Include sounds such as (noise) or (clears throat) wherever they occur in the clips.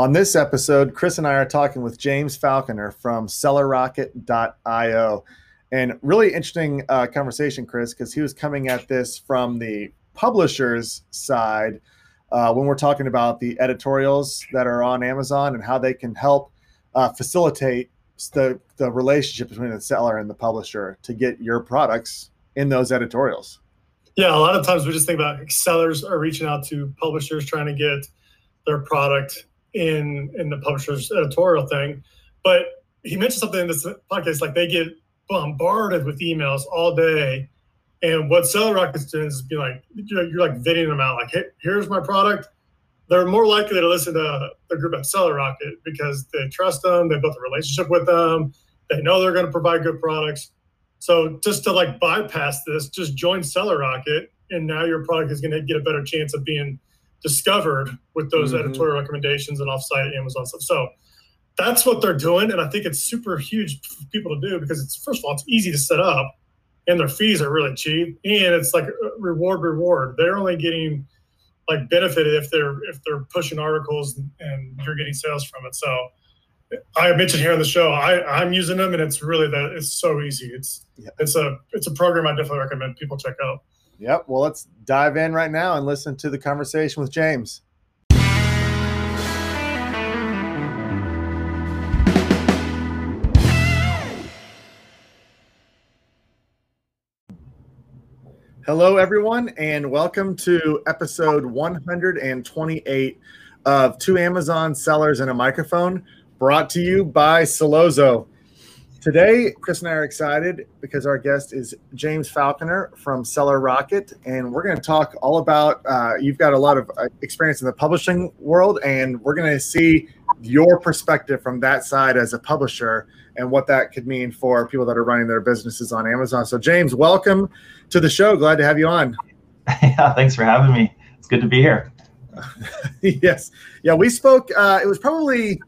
On this episode, Chris and I are talking with James Falconer from SellerRocket.io. And really interesting uh, conversation, Chris, because he was coming at this from the publisher's side uh, when we're talking about the editorials that are on Amazon and how they can help uh, facilitate the, the relationship between the seller and the publisher to get your products in those editorials. Yeah, a lot of times we just think about sellers are reaching out to publishers trying to get their product in in the publisher's editorial thing. But he mentioned something in this podcast, like they get bombarded with emails all day. And what Seller Rocket's doing is be like, you're, you're like vetting them out. Like, hey, here's my product. They're more likely to listen to the group at Seller Rocket eh, because they trust them. They built a relationship with them. They know they're going to provide good products. So just to like bypass this, just join Seller Rocket, eh, and now your product is going to get a better chance of being discovered with those mm-hmm. editorial recommendations and offsite Amazon stuff. So that's what they're doing, and I think it's super huge for people to do because it's first of all it's easy to set up, and their fees are really cheap, and it's like reward reward. They're only getting like benefited if they're if they're pushing articles and you're getting sales from it. So I mentioned here on the show, I, I'm using them and it's really that it's so easy. It's yeah. it's a it's a program I definitely recommend people check out. Yep. Well, let's dive in right now and listen to the conversation with James. Hello, everyone, and welcome to episode 128 of Two Amazon Sellers and a Microphone, brought to you by Sellozo. Today, Chris and I are excited because our guest is James Falconer from Seller Rocket, and we're going to talk all about. Uh, you've got a lot of uh, experience in the publishing world, and we're going to see your perspective from that side as a publisher and what that could mean for people that are running their businesses on Amazon. So, James, welcome to the show. Glad to have you on. (laughs) Yeah, thanks for having me. It's good to be here. (laughs) yes, yeah, we spoke. Uh, it was probably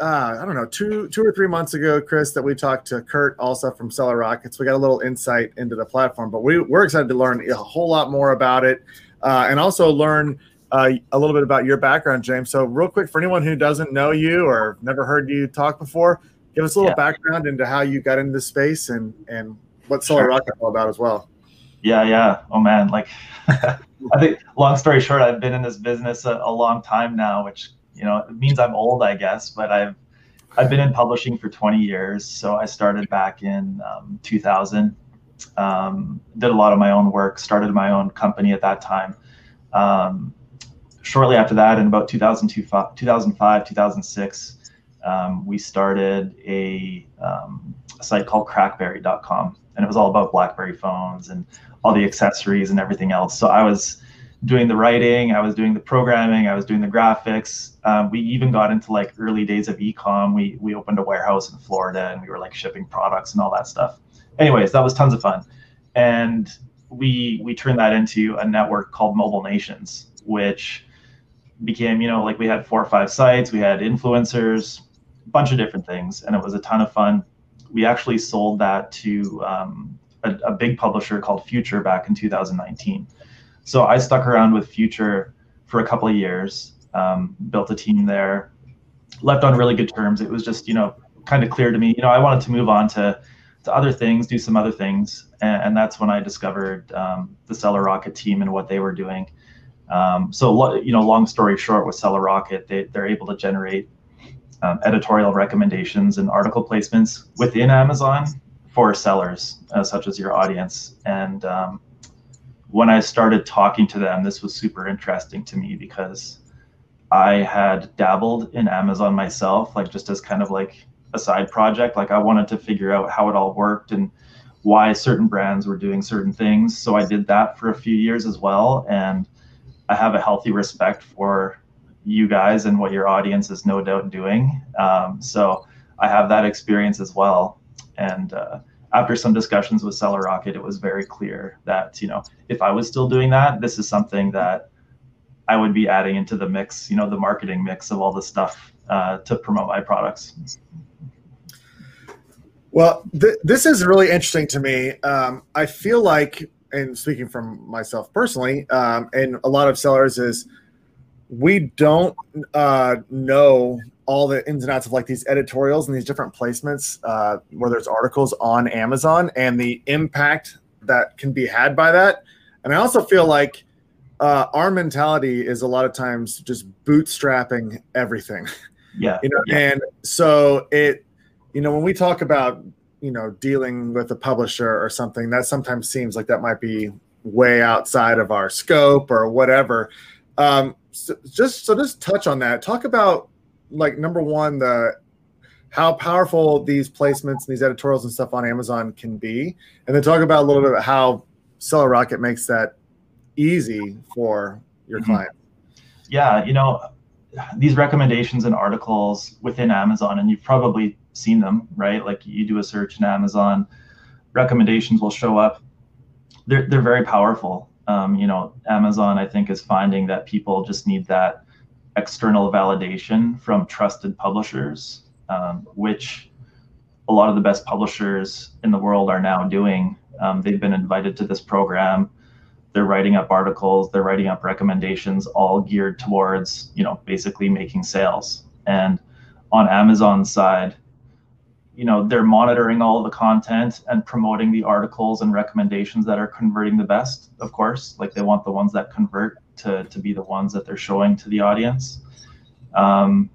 uh, I don't know, two two or three months ago, Chris, that we talked to Kurt also from Seller Rockets. We got a little insight into the platform, but we, we're excited to learn a whole lot more about it uh, and also learn uh, a little bit about your background, James. So, real quick, for anyone who doesn't know you or never heard you talk before, give us a little yeah. background into how you got into space and and what Seller sure. Rocket all about as well. Yeah, yeah. Oh man, like (laughs) I think long story short, I've been in this business a, a long time now, which you know, it means I'm old, I guess, but I've I've been in publishing for 20 years. So I started back in um, 2000. Um, did a lot of my own work. Started my own company at that time. Um, shortly after that, in about 2002, 2005, 2006, um, we started a, um, a site called Crackberry.com, and it was all about BlackBerry phones and all the accessories and everything else. So I was doing the writing, I was doing the programming, I was doing the graphics. Um, we even got into like early days of ecom. We we opened a warehouse in Florida and we were like shipping products and all that stuff. Anyways, that was tons of fun, and we we turned that into a network called Mobile Nations, which became you know like we had four or five sites, we had influencers, a bunch of different things, and it was a ton of fun. We actually sold that to um, a, a big publisher called Future back in 2019 so I stuck around with Future for a couple of years, um, built a team there, left on really good terms. It was just, you know, kind of clear to me, you know, I wanted to move on to, to other things, do some other things. And, and that's when I discovered um, the Seller Rocket team and what they were doing. Um, so, you know, long story short, with Seller Rocket, they, they're able to generate um, editorial recommendations and article placements within Amazon for sellers, uh, such as your audience. And um, when I started talking to them, this was super interesting to me because I had dabbled in Amazon myself, like just as kind of like a side project. Like I wanted to figure out how it all worked and why certain brands were doing certain things. So I did that for a few years as well. And I have a healthy respect for you guys and what your audience is no doubt doing. Um, so I have that experience as well. And uh, after some discussions with Seller Rocket, it was very clear that you know if I was still doing that, this is something that I would be adding into the mix, you know, the marketing mix of all the stuff uh, to promote my products. Well, th- this is really interesting to me. Um, I feel like, and speaking from myself personally, um, and a lot of sellers is we don't uh, know all the ins and outs of like these editorials and these different placements uh, where there's articles on Amazon and the impact that can be had by that. And I also feel like uh, our mentality is a lot of times just bootstrapping everything. (laughs) Yeah. You know, yeah. and so it, you know, when we talk about, you know, dealing with a publisher or something, that sometimes seems like that might be way outside of our scope or whatever. Um, so just so just touch on that. Talk about like number one, the how powerful these placements and these editorials and stuff on Amazon can be, and then talk about a little bit about how Seller Rocket makes that easy for your Mm-hmm. client. Yeah, you know, these recommendations and articles within Amazon, and you've probably seen them, right? Like you do a search in Amazon, recommendations will show up. They're they're very powerful. Um, you know, Amazon, I think, is finding that people just need that external validation from trusted publishers, um, which a lot of the best publishers in the world are now doing. Um, they've been invited to this program. They're writing up articles. They're writing up recommendations all geared towards you know basically making sales. And on amazon's side you know they're monitoring all the content and promoting the articles and recommendations that are converting the best of course. Like they want the ones that convert to, to be the ones that they're showing to the audience um,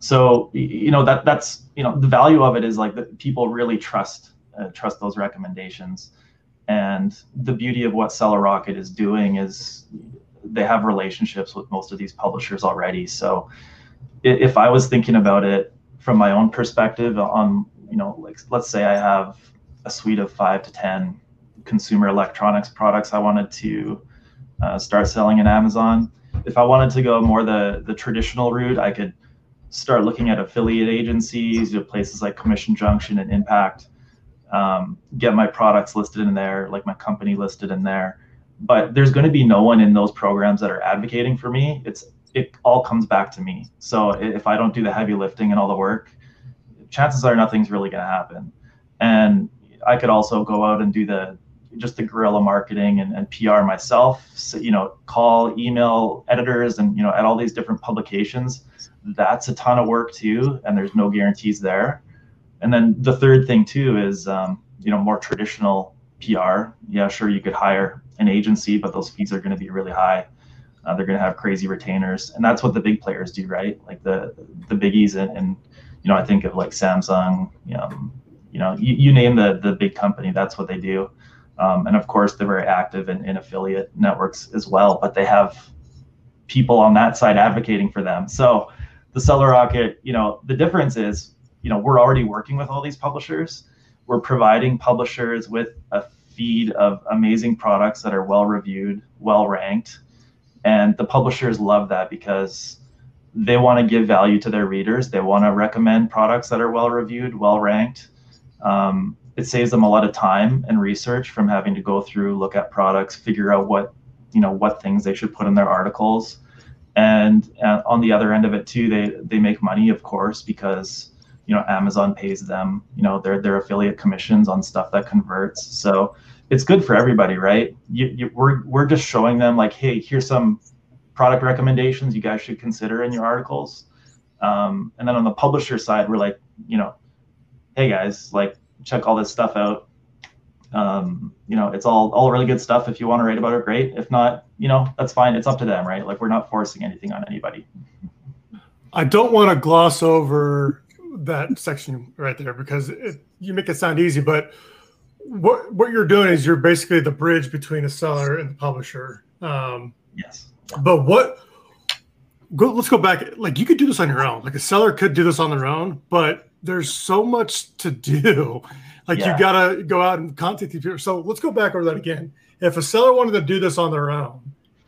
so you know that that's you know the value of it is like that people really trust uh, trust those recommendations and the beauty of what Seller Rocket is doing is they have relationships with most of these publishers already. So if I was thinking about it from my own perspective on, you know, like let's say I have a suite of five to 10 consumer electronics products I wanted to uh, start selling in Amazon. If I wanted to go more the, the traditional route, I could start looking at affiliate agencies, you know, places like Commission Junction and Impact um, get my products listed in there, like my company listed in there. But there's going to be no one in those programs that are advocating for me. It's it all comes back to me. So if I don't do the heavy lifting and all the work, chances are nothing's really going to happen. And I could also go out and do the just the guerrilla marketing and, and PR myself. So, you know, call, email editors, and you know, at all these different publications. That's a ton of work too, and there's no guarantees there and then the third thing too is um, you know more traditional PR. Yeah, sure you could hire an agency, but those fees are going to be really high. Uh, they're going to have crazy retainers, and that's what the big players do, right? Like the the biggies, and, and you know I think of like Samsung, you know, you know you, you name the the big company, that's what they do. Um, and of course, they're very active in, in affiliate networks as well, but they have people on that side advocating for them. So the Seller Rocket, you know, the difference is you know we're already working with all these publishers. We're providing publishers with a feed of amazing products that are well reviewed well ranked. And the publishers love that because they want to give value to their readers. They want to recommend products that are well reviewed well ranked. Um, it saves them a lot of time and research from having to go through look at products figure out what you know what things they should put in their articles. And uh, on the other end of it too they they make money of course because you know amazon pays them you know their their affiliate commissions on stuff that converts. So it's good for everybody right? You, you, we're, we're just showing them like hey here's some product recommendations you guys should consider in your articles. Um, and then on the publisher side we're like you know hey guys like check all this stuff out um, you know it's all all really good stuff if you want to write about it great if not you know that's fine it's up to them right like we're not forcing anything on anybody i don't want to gloss over that section right there because it, you make it sound easy, but what what you're doing is you're basically the bridge between a seller and the publisher. Um, yes. But what? Go, let's go back. Like you could do this on your own. Like a seller could do this on their own, but there's so much to do. (laughs) Like yeah. you gotta go out and contact these people. So let's go back over that again. If a seller wanted to do this on their own,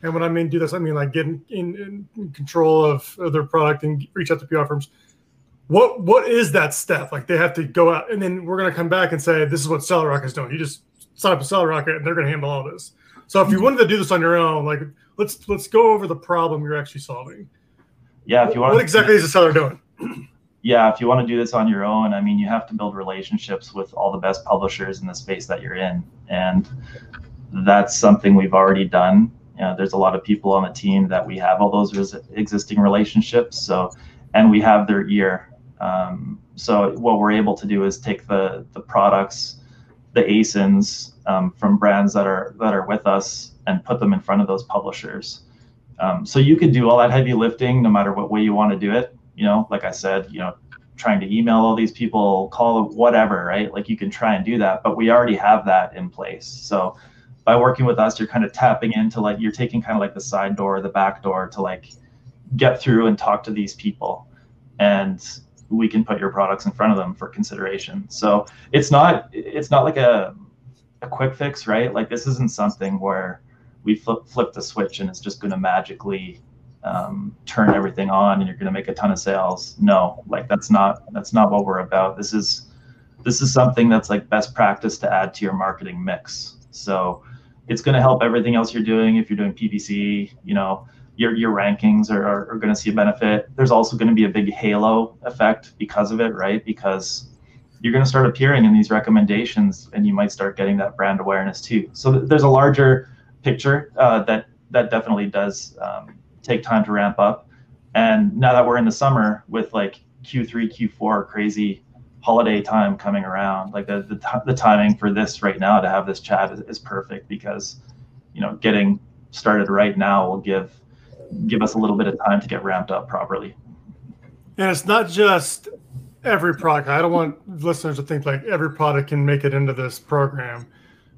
and when I mean do this, I mean like get in, in, control of, of their product and reach out to PR firms what what is that step? Like they have to go out, and then we're gonna come back and say this is what Seller Rocket is doing. You just sign up a Seller Rocket, and they're gonna handle all this. So if you mm-hmm. wanted to do this on your own, like let's let's go over the problem you're actually solving. Yeah, if you want. What exactly is the seller doing? (clears throat) Yeah, if you want to do this on your own, I mean, you have to build relationships with all the best publishers in the space that you're in, and that's something we've already done Yeah, there's a lot of people on the team that we have all those res- existing relationships. So, and we have their ear. Um, so what we're able to do is take the the products, the ASINs um, from brands that are that are with us and put them in front of those publishers. Um, so you could do all that heavy lifting no matter what way you want to do it. You know, like I said, you know, trying to email all these people, call whatever, right? Like you can try and do that, but we already have that in place. So by working with us, you're kind of tapping into like you're taking kind of like the side door, the back door to like get through and talk to these people. And we can put your products in front of them for consideration. So it's not it's not like a a quick fix, right? Like this isn't something where we flip flip the switch and it's just going to magically um, turn everything on and you're going to make a ton of sales. No, like that's not that's not what we're about. This is this is something that's like best practice to add to your marketing mix. So it's going to help everything else you're doing. If you're doing PPC, you know, your your rankings are, are, are going to see a benefit. There's also going to be a big halo effect because of it, right? Because you're going to start appearing in these recommendations and you might start getting that brand awareness too. So there's a larger picture uh, that that definitely does um, take time to ramp up. And now that we're in the summer with like Q3, Q4 crazy holiday time coming around, like the the, the timing for this right now to have this chat is, is perfect because you know getting started right now will give give us a little bit of time to get ramped up properly. And it's not just every product. I don't want listeners to think like every product can make it into this program.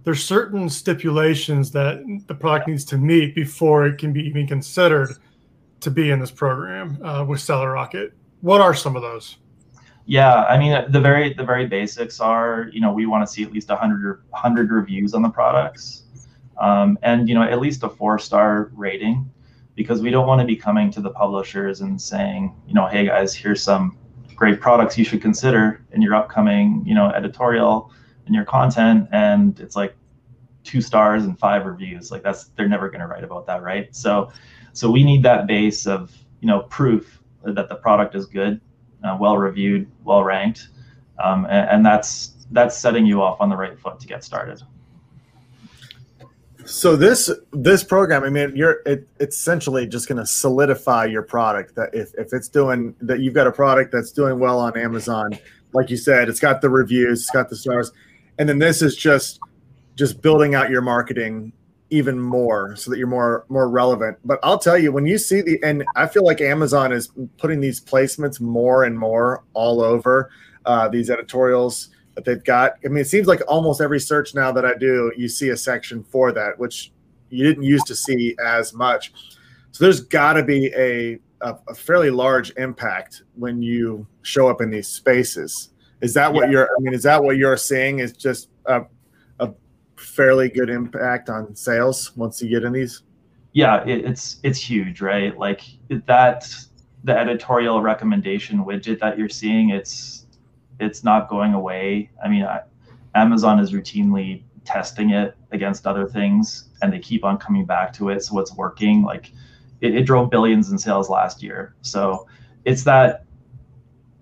There's certain stipulations that the product needs to meet before it can be even considered to be in this program uh, with Seller Rocket. What are some of those? Yeah, I mean the very the very basics are you know we want to see at least 100 100 reviews on the products, um, and you know at least a four star rating, because we don't want to be coming to the publishers and saying you know hey guys here's some great products you should consider in your upcoming you know editorial and your content and it's like two stars and five reviews. Like that's they're never going to write about that right? So so we need that base of you know proof that the product is good uh, well reviewed well ranked um, and, and that's that's setting you off on the right foot to get started. So this this program, I mean, you're it, it's essentially just going to solidify your product. That if, if it's doing that, you've got a product that's doing well on Amazon, like you said, it's got the reviews, it's got the stars, and then this is just just building out your marketing even more so that you're more more relevant. But I'll tell you, when you see the and I feel like Amazon is putting these placements more and more all over uh, these editorials that they've got. I mean, it seems like almost every search now that I do, you see a section for that, which you didn't used to see as much. So there's got to be a, a, a fairly large impact when you show up in these spaces. Is that what yeah. you're? I mean, is that what you're seeing? Is just a, a fairly good impact on sales once you get in these? Yeah, it, it's it's huge, right? Like that the editorial recommendation widget that you're seeing, it's it's not going away. I mean, I, Amazon is routinely testing it against other things, and they keep on coming back to it. So it's working. Like it, it drove billions in sales last year. So it's that.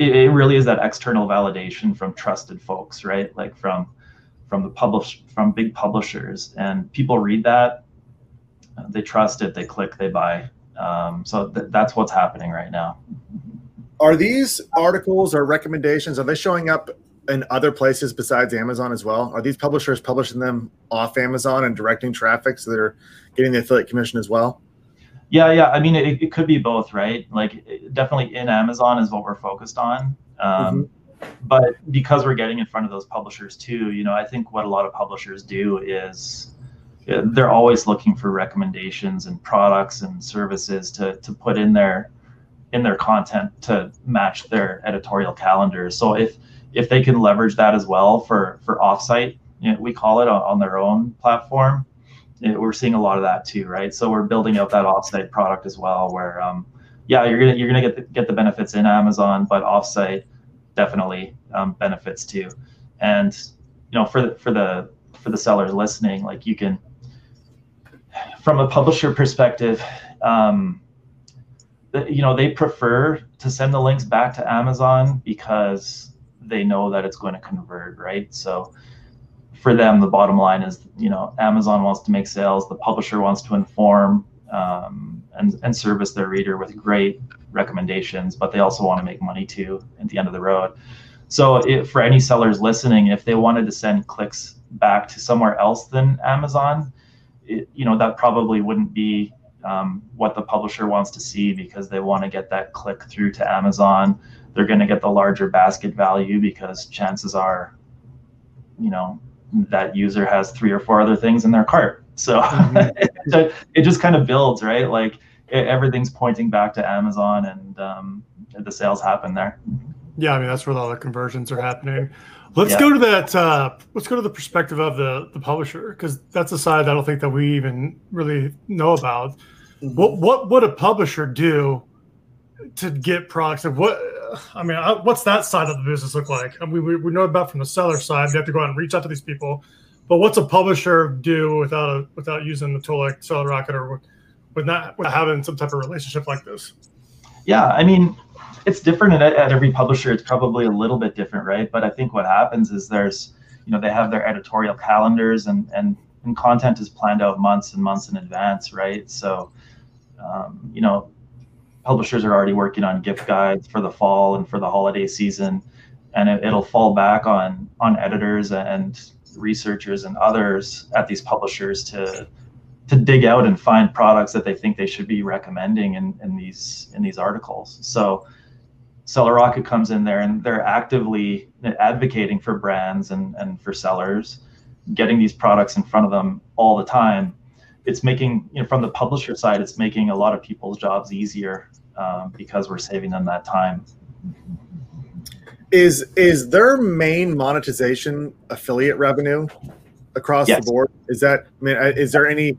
It, it really is that external validation from trusted folks, right? Like from from the publish from big publishers, and people read that, they trust it, they click, they buy. Um, so th- that's what's happening right now are these articles or recommendations are they showing up in other places besides Amazon as well? Are these publishers publishing them off Amazon and directing traffic so they're getting the affiliate commission as well? Yeah, yeah. I mean, it, it could be both, right? Like, definitely in Amazon is what we're focused on. Um, mm-hmm. But because we're getting in front of those publishers too, you know, I think what a lot of publishers do is they're always looking for recommendations and products and services to to put in their in their content to match their editorial calendars. So if if they can leverage that as well for for offsite, you know, we call it on, on their own platform. It, we're seeing a lot of that too, right? So we're building out that offsite product as well, where um, yeah, you're gonna you're gonna get the, get the benefits in Amazon, but offsite definitely um, benefits too. And you know, for the, for the for the sellers listening, like you can, from a publisher perspective, um, you know they prefer to send the links back to Amazon because they know that it's going to convert, right? So for them, the bottom line is, you know, Amazon wants to make sales, the publisher wants to inform um, and, and service their reader with great recommendations, but they also want to make money too at the end of the road. So for any sellers listening, if they wanted to send clicks back to somewhere else than Amazon, it, you know, that probably wouldn't be um, what the publisher wants to see because they want to get that click through to Amazon. They're going to get the larger basket value because chances are, you know, that user has three or four other things in their cart. So mm-hmm. (laughs) it just kind of builds, right? Like it, everything's pointing back to Amazon and um, the sales happen there. Yeah, I mean that's where all the conversions are happening. Let's yeah. go to that. Uh, let's go to the perspective of the the publisher because that's a side I don't think that we even really know about. Mm-hmm. What what would a publisher do to get products? What I mean, what's that side of the business look like? I mean, we, we know about from the seller side. You have to go out and reach out to these people. But what's a publisher do without a without using the tool like Seller Rocket or with not with having some type of relationship like this? Yeah, I mean, it's different at, at every publisher. It's probably a little bit different, right? But I think what happens is there's, you know, they have their editorial calendars and and and content is planned out months and months in advance, right? So, um, you know, publishers are already working on gift guides for the fall and for the holiday season, and it, will fall back on on editors and researchers and others at these publishers to to dig out and find products that they think they should be recommending in, in these in these articles. So Seller Rocket comes in there and they're actively advocating for brands and, and for sellers, getting these products in front of them all the time. It's making, you know, from the publisher side, it's making a lot of people's jobs easier um, because we're saving them that time. Is is their main monetization affiliate revenue across yes. the board? Is that I mean, uh, is there any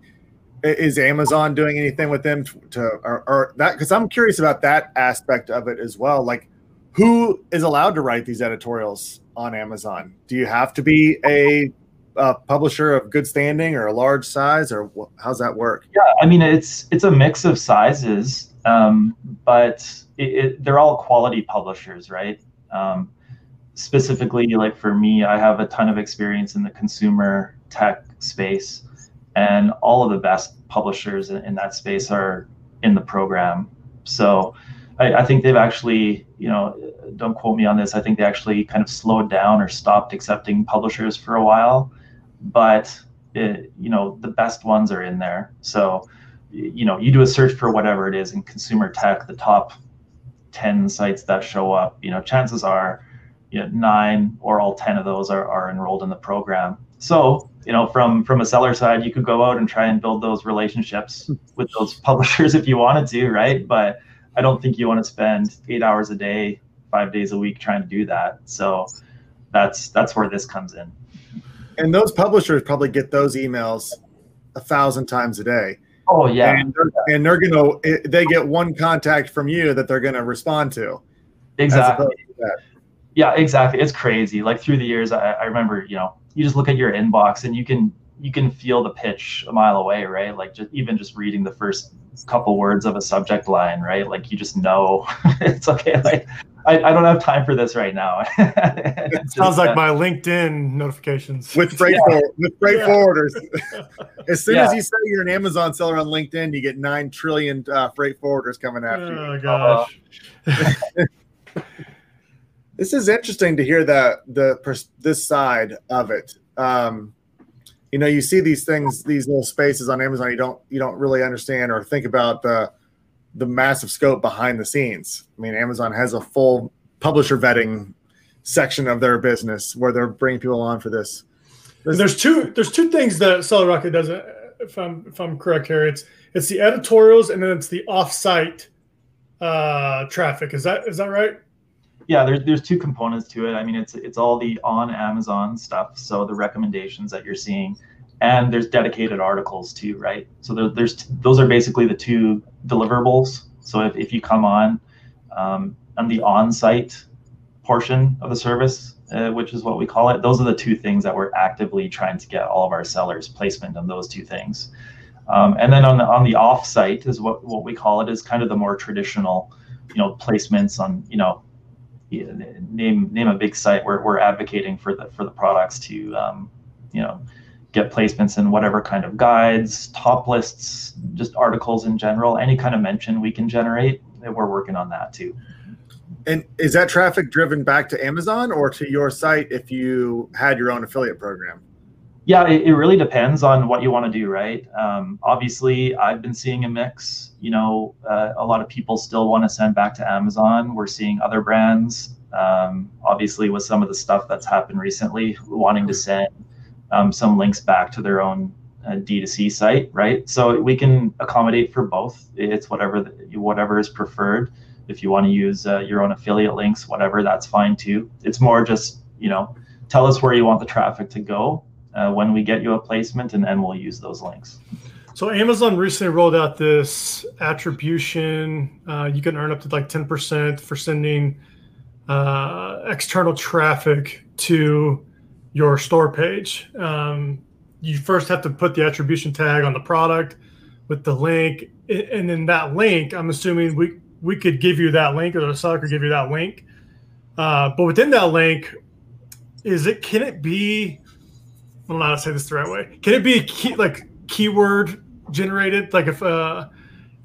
is Amazon doing anything with them to, to or, or, that? Because I'm curious about that aspect of it as well. Like, who is allowed to write these editorials on Amazon? Do you have to be a, a publisher of good standing or a large size, or how's that work? Yeah, I mean it's it's a mix of sizes, um, but it, it, they're all quality publishers, right? Um, specifically, like for me, I have a ton of experience in the consumer tech space and all of the best publishers in, in that space are in the program. So I, I, think they've actually, you know, don't quote me on this. I think they actually kind of slowed down or stopped accepting publishers for a while, but it, you know, the best ones are in there. So, you know, you do a search for whatever it is in consumer tech, the top 10 sites that show up, you know, chances are, you know, nine or all 10 of those are, are enrolled in the program. So you know from from a seller side you could go out and try and build those relationships with those (laughs) publishers if you wanted to right but i don't think you want to spend eight hours a day five days a week trying to do that so that's that's where this comes in and those publishers probably get those emails a thousand times a day. Oh yeah. And they're, and they're gonna they get one contact from you that they're gonna respond to. Exactly. yeah exactly. It's crazy. Like through the years I, I remember you know you just look at your inbox and you can you can feel the pitch a mile away, right? Like just even just reading the first couple words of a subject line, right? Like you just know. (laughs) It's okay. Like I, I don't have time for this right now. (laughs) it sounds like uh, my LinkedIn notifications with freight yeah. forward, with freight yeah. forwarders. (laughs) as soon yeah. as you say you're an Amazon seller on LinkedIn, you get nine trillion uh, freight forwarders coming after oh, you. Oh gosh. (laughs) this is interesting to hear that the this side of it. Um, you know, you see these things, these little spaces on Amazon. You don't you don't really understand or think about the the massive scope behind the scenes. I mean, Amazon has a full publisher vetting section of their business where they're bringing people on for this. There's, there's two there's two things that Seller Rocket does. Uh, if I'm if I'm correct here, it's it's the editorials and then it's the offsite uh, traffic. Is that is that right? yeah, there's there's two components to it. I mean, it's it's all the on Amazon stuff, so the recommendations that you're seeing, and there's dedicated articles too, right? So there, there's those are basically the two deliverables. So if, if you come on um, on the on-site portion of the service, uh, which is what we call it, those are the two things that we're actively trying to get all of our sellers placement on those two things. Um, and then on the on the off-site is what what we call it is kind of the more traditional, you know, placements on you know name name a big site where we're advocating for the for the products to um, you know, get placements in whatever kind of guides, top lists, just articles in general, any kind of mention we can generate. We're working on that too. And is that traffic driven back to Amazon or to your site if you had your own affiliate program? Yeah, it, it really depends on what you want to do, right? Um, obviously, I've been seeing a mix. You know, uh, a lot of people still want to send back to Amazon. We're seeing other brands, um, obviously, with some of the stuff that's happened recently, wanting to send um, some links back to their own uh, D2C site, right? So we can accommodate for both. It's whatever the, whatever is preferred. If you want to use uh, your own affiliate links, whatever, that's fine too. It's more just you know, tell us where you want the traffic to go uh, when we get you a placement, and then we'll use those links. So Amazon recently rolled out this attribution. Uh, you can earn up to like ten percent for sending uh, external traffic to your store page. Um, you first have to put the attribution tag on the product with the link, and then that link. I'm assuming we we could give you that link, or the seller could give you that link. Uh, but within that link, is it can it be I don't know how to say this the right way. Can it be key, like keyword generated? Like if uh,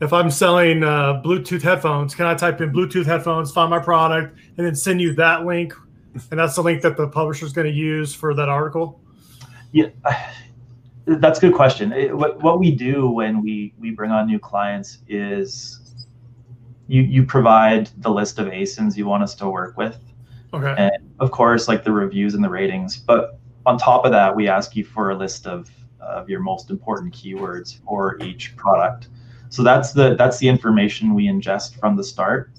if I'm selling uh, Bluetooth headphones, can I type in Bluetooth headphones, find my product, and then send you that link? And that's the link that the publisher is going to use for that article. Yeah, (sighs) that's a good question. It, what what we do when we we bring on new clients is you you provide the list of ASINs you want us to work with. Okay. And of course, like the reviews and the ratings, but on top of that, we ask you for a list of, of your most important keywords for each product. So that's the that's the information we ingest from the start.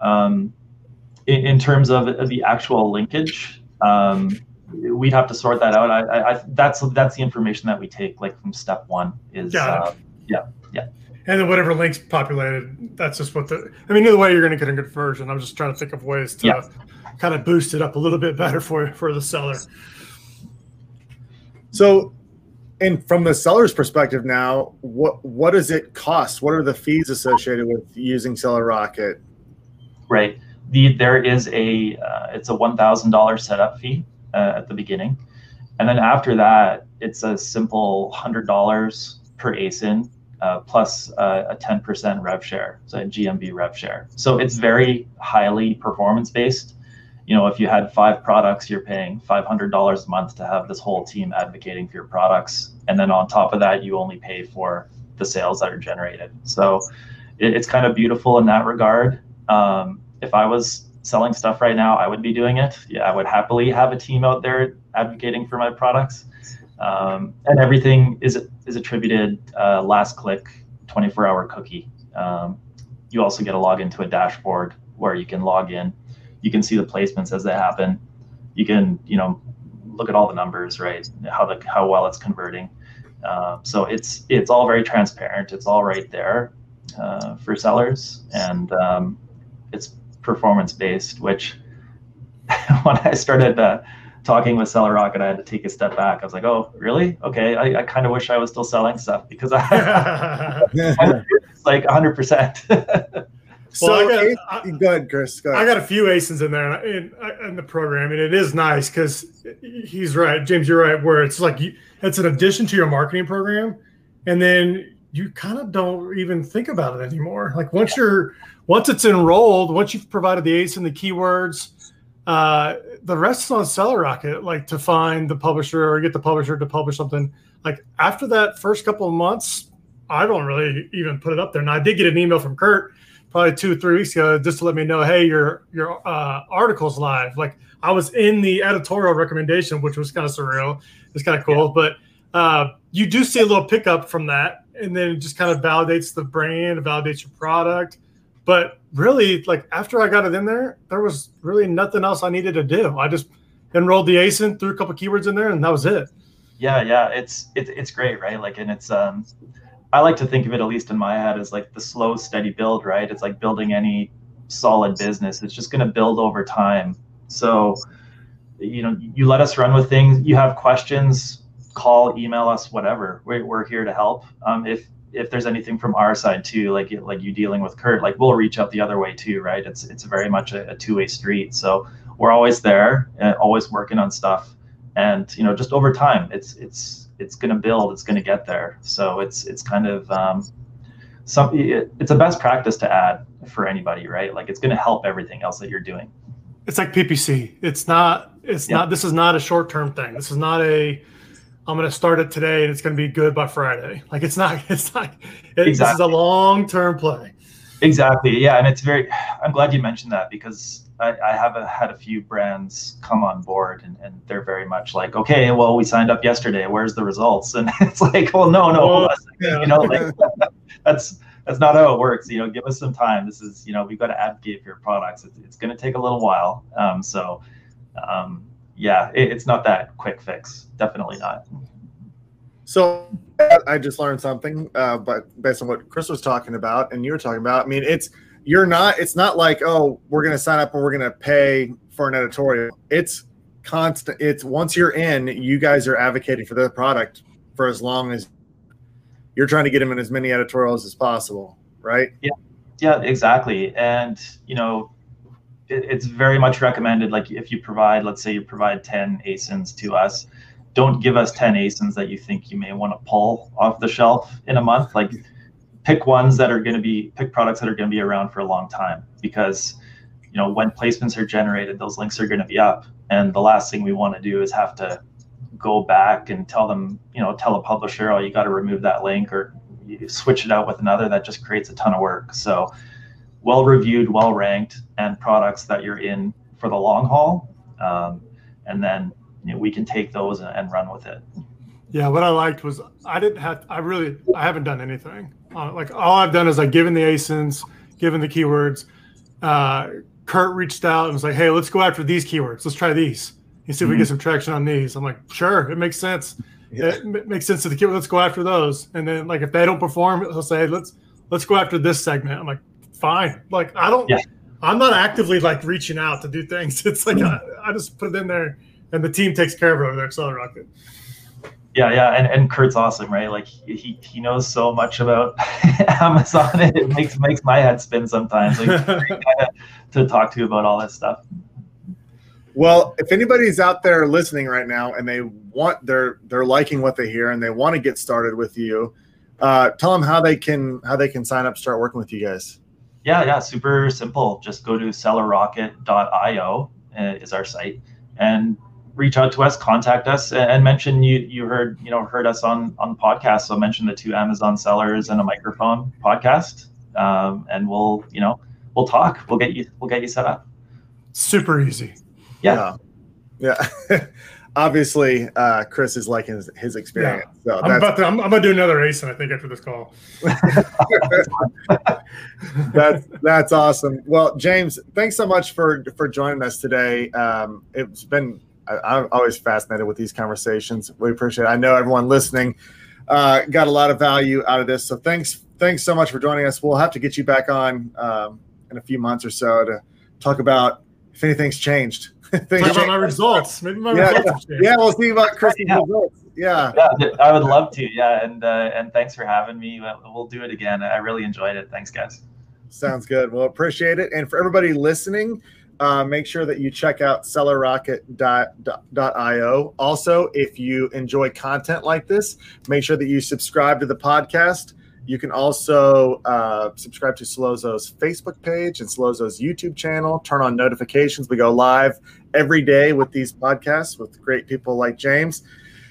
Um, in, in, terms of the actual linkage, um, we'd have to sort that out. I, I, that's that's the information that we take like from step one. Is uh, yeah yeah. And then whatever links populated, that's just what the. I mean, either way, you're going to get a good version. I'm just trying to think of ways to yeah. kind of boost it up a little bit better for for the seller. So, and from the seller's perspective now, what what does it cost? What are the fees associated with using Seller Rocket? Right. The there is a uh, it's a one thousand dollar setup fee uh, at the beginning, and then after that, it's a simple hundred dollars per ASIN uh, plus uh, a 10% rev share, so a GMV rev share. So it's very highly performance based you know, if you had five products, you're paying $500 a month to have this whole team advocating for your products. And then on top of that, you only pay for the sales that are generated. So it, it's kind of beautiful in that regard. Um, if I was selling stuff right now, I would be doing it. Yeah, I would happily have a team out there advocating for my products. Um, and everything is is attributed uh, last click, 24 hour cookie. Um, you also get a login to a dashboard where you can log in you can see the placements as they happen. You can, you know, look at all the numbers, right? How the how well it's converting. Uh, so it's it's all very transparent. It's all right there uh, for sellers, and um, it's performance based. Which (laughs) when I started uh, talking with Seller Rocket, I had to take a step back. I was like, "Oh, really? Okay. I, I kind of wish I was still selling stuff because I it's (laughs) like 100 percent." (laughs) So well, I got, I, go ahead, Chris. Go ahead. I got a few ASINs in there in, in the program, and it is nice because he's right, James. You're right. Where it's like you, it's an addition to your marketing program, and then you kind of don't even think about it anymore. Like once you're once it's enrolled, once you've provided the ASIN the keywords, uh, the rest is on Seller Rocket. Like to find the publisher or get the publisher to publish something. Like after that first couple of months, I don't really even put it up there. Now I did get an email from Kurt probably two or three weeks ago just to let me know, hey, your your uh, article's live. Like I was in the editorial recommendation, which was kind of surreal. It's kind of cool, yeah. but uh, you do see a little pickup from that, and then it just kind of validates the brand, validates your product. But really, like after I got it in there, there was really nothing else I needed to do. I just enrolled the ASIN, threw a couple keywords in there, and that was it. Yeah, yeah, it's it's it's great, right? Like, and it's um I like to think of it, at least in my head, as like the slow, steady build, right? It's like building any solid business. It's just going to build over time. So, you know, you let us run with things. You have questions, call, email us, whatever. We're, we're here to help. Um, if if there's anything from our side too, like like you dealing with Kurt, like we'll reach out the other way too, right? It's it's very much a, a two way street. So we're always there, and always working on stuff. and you know just over time it's it's it's going to build it's going to get there so it's it's kind of um, some it, it's a best practice to add for anybody right like it's going to help everything else that you're doing it's like ppc it's not it's yeah. not this is not a short-term thing this is not a i'm going to start it today and it's going to be good by friday like it's not (laughs) it's not it, exactly. this is a long-term play exactly yeah and it's very i'm glad you mentioned that because I, I have a, had a few brands come on board and, and they're very much like, okay, well, we signed up yesterday. Where's the results? (laughs) And it's like, well, no, no, oh, yeah. you know, like (laughs) that's that's not how it works. You know, give us some time. This is, you know, we've got to advocate for your products. It's, it's going to take a little while. Um, so, um, yeah, it, it's not that quick fix. Definitely not. So I just learned something, uh, but based on what Chris was talking about and you were talking about, I mean, it's you're not it's not like oh we're going to sign up and we're going to pay for an editorial it's constant it's once you're in you guys are advocating for the product for as long as you're trying to get them in as many editorials as possible right yeah yeah exactly and you know it, it's very much recommended like if you provide let's say you provide 10 asins to us don't give us 10 asins that you think you may want to pull off the shelf in a month. Like pick ones that are going to be pick products that are going to be around for a long time because you know when placements are generated those links are going to be up. And the last thing we want to do is have to go back and tell them you know tell a publisher oh you got to remove that link or switch it out with another. That just creates a ton of work. So well reviewed well ranked and products that you're in for the long haul um, and then you know, we can take those and, and run with it yeah, what I liked was I didn't have I really I haven't done anything. Uh, like all I've done is like given the ASINs, given the keywords. Uh, Kurt reached out and was like, "Hey, let's go after these keywords. Let's try these. You see if mm-hmm. we get some traction on these." I'm like, "Sure, it makes sense. Yeah. It m- makes sense to the keyword. Let's go after those." And then like if they don't perform, he'll say, "Let's let's go after this segment." I'm like, "Fine." Like I don't. Yeah. I'm not actively like reaching out to do things. (laughs) It's like I, I just put it in there, and the team takes care of it over there. at Seller Rocket. Yeah, yeah, and, and Kurt's awesome, right? Like he, he knows so much about (laughs) Amazon. It makes makes my head spin sometimes. Like (laughs) to talk to you about all this stuff. Well, if anybody's out there listening right now and they want they're they're liking what they hear and they want to get started with you, uh, tell them how they can how they can sign up, start working with you guys. Yeah, yeah, super simple. Just go to sellerrocket.io uh, is our site and reach out to us, contact us, and mention you you heard you know heard us on on the podcast. So mention the two Amazon sellers and a microphone podcast, um, and we'll you know we'll talk. We'll get you we'll get you set up. Super easy. Yeah. Yeah. (laughs) yeah. Obviously, uh, Chris is liking his, his experience. Yeah. So I'm about to, I'm, I'm, gonna do another ASIN. I think after this call. (laughs) that's that's awesome. Well, James, thanks so much for for joining us today. Um, it's been I, am always fascinated with these conversations. We appreciate it. I know everyone listening uh, got a lot of value out of this. So thanks, thanks so much for joining us. We'll have to get you back on um, in a few months or so to talk about if anything's changed. (laughs) Talk about my results. Maybe my yeah, results yeah. yeah, we'll see about Chris's yeah. results. Yeah. yeah, I would love to. Yeah, and uh, and thanks for having me. We'll do it again. I really enjoyed it. Thanks, guys. Sounds good. Well, appreciate it. And for everybody listening, uh, make sure that you check out sellerrocket.io. Also, if you enjoy content like this, make sure that you subscribe to the podcast. You can also uh, subscribe to Sellozo's Facebook page and Sellozo's YouTube channel. Turn on notifications. We go live every day with these podcasts with great people like James.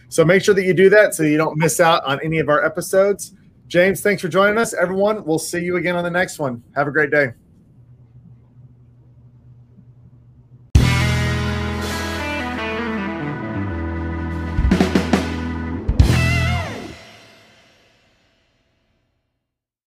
So make sure that you do that so you don't miss out on any of our episodes. James, thanks for joining us. Everyone, we'll see you again on the next one. Have a great day.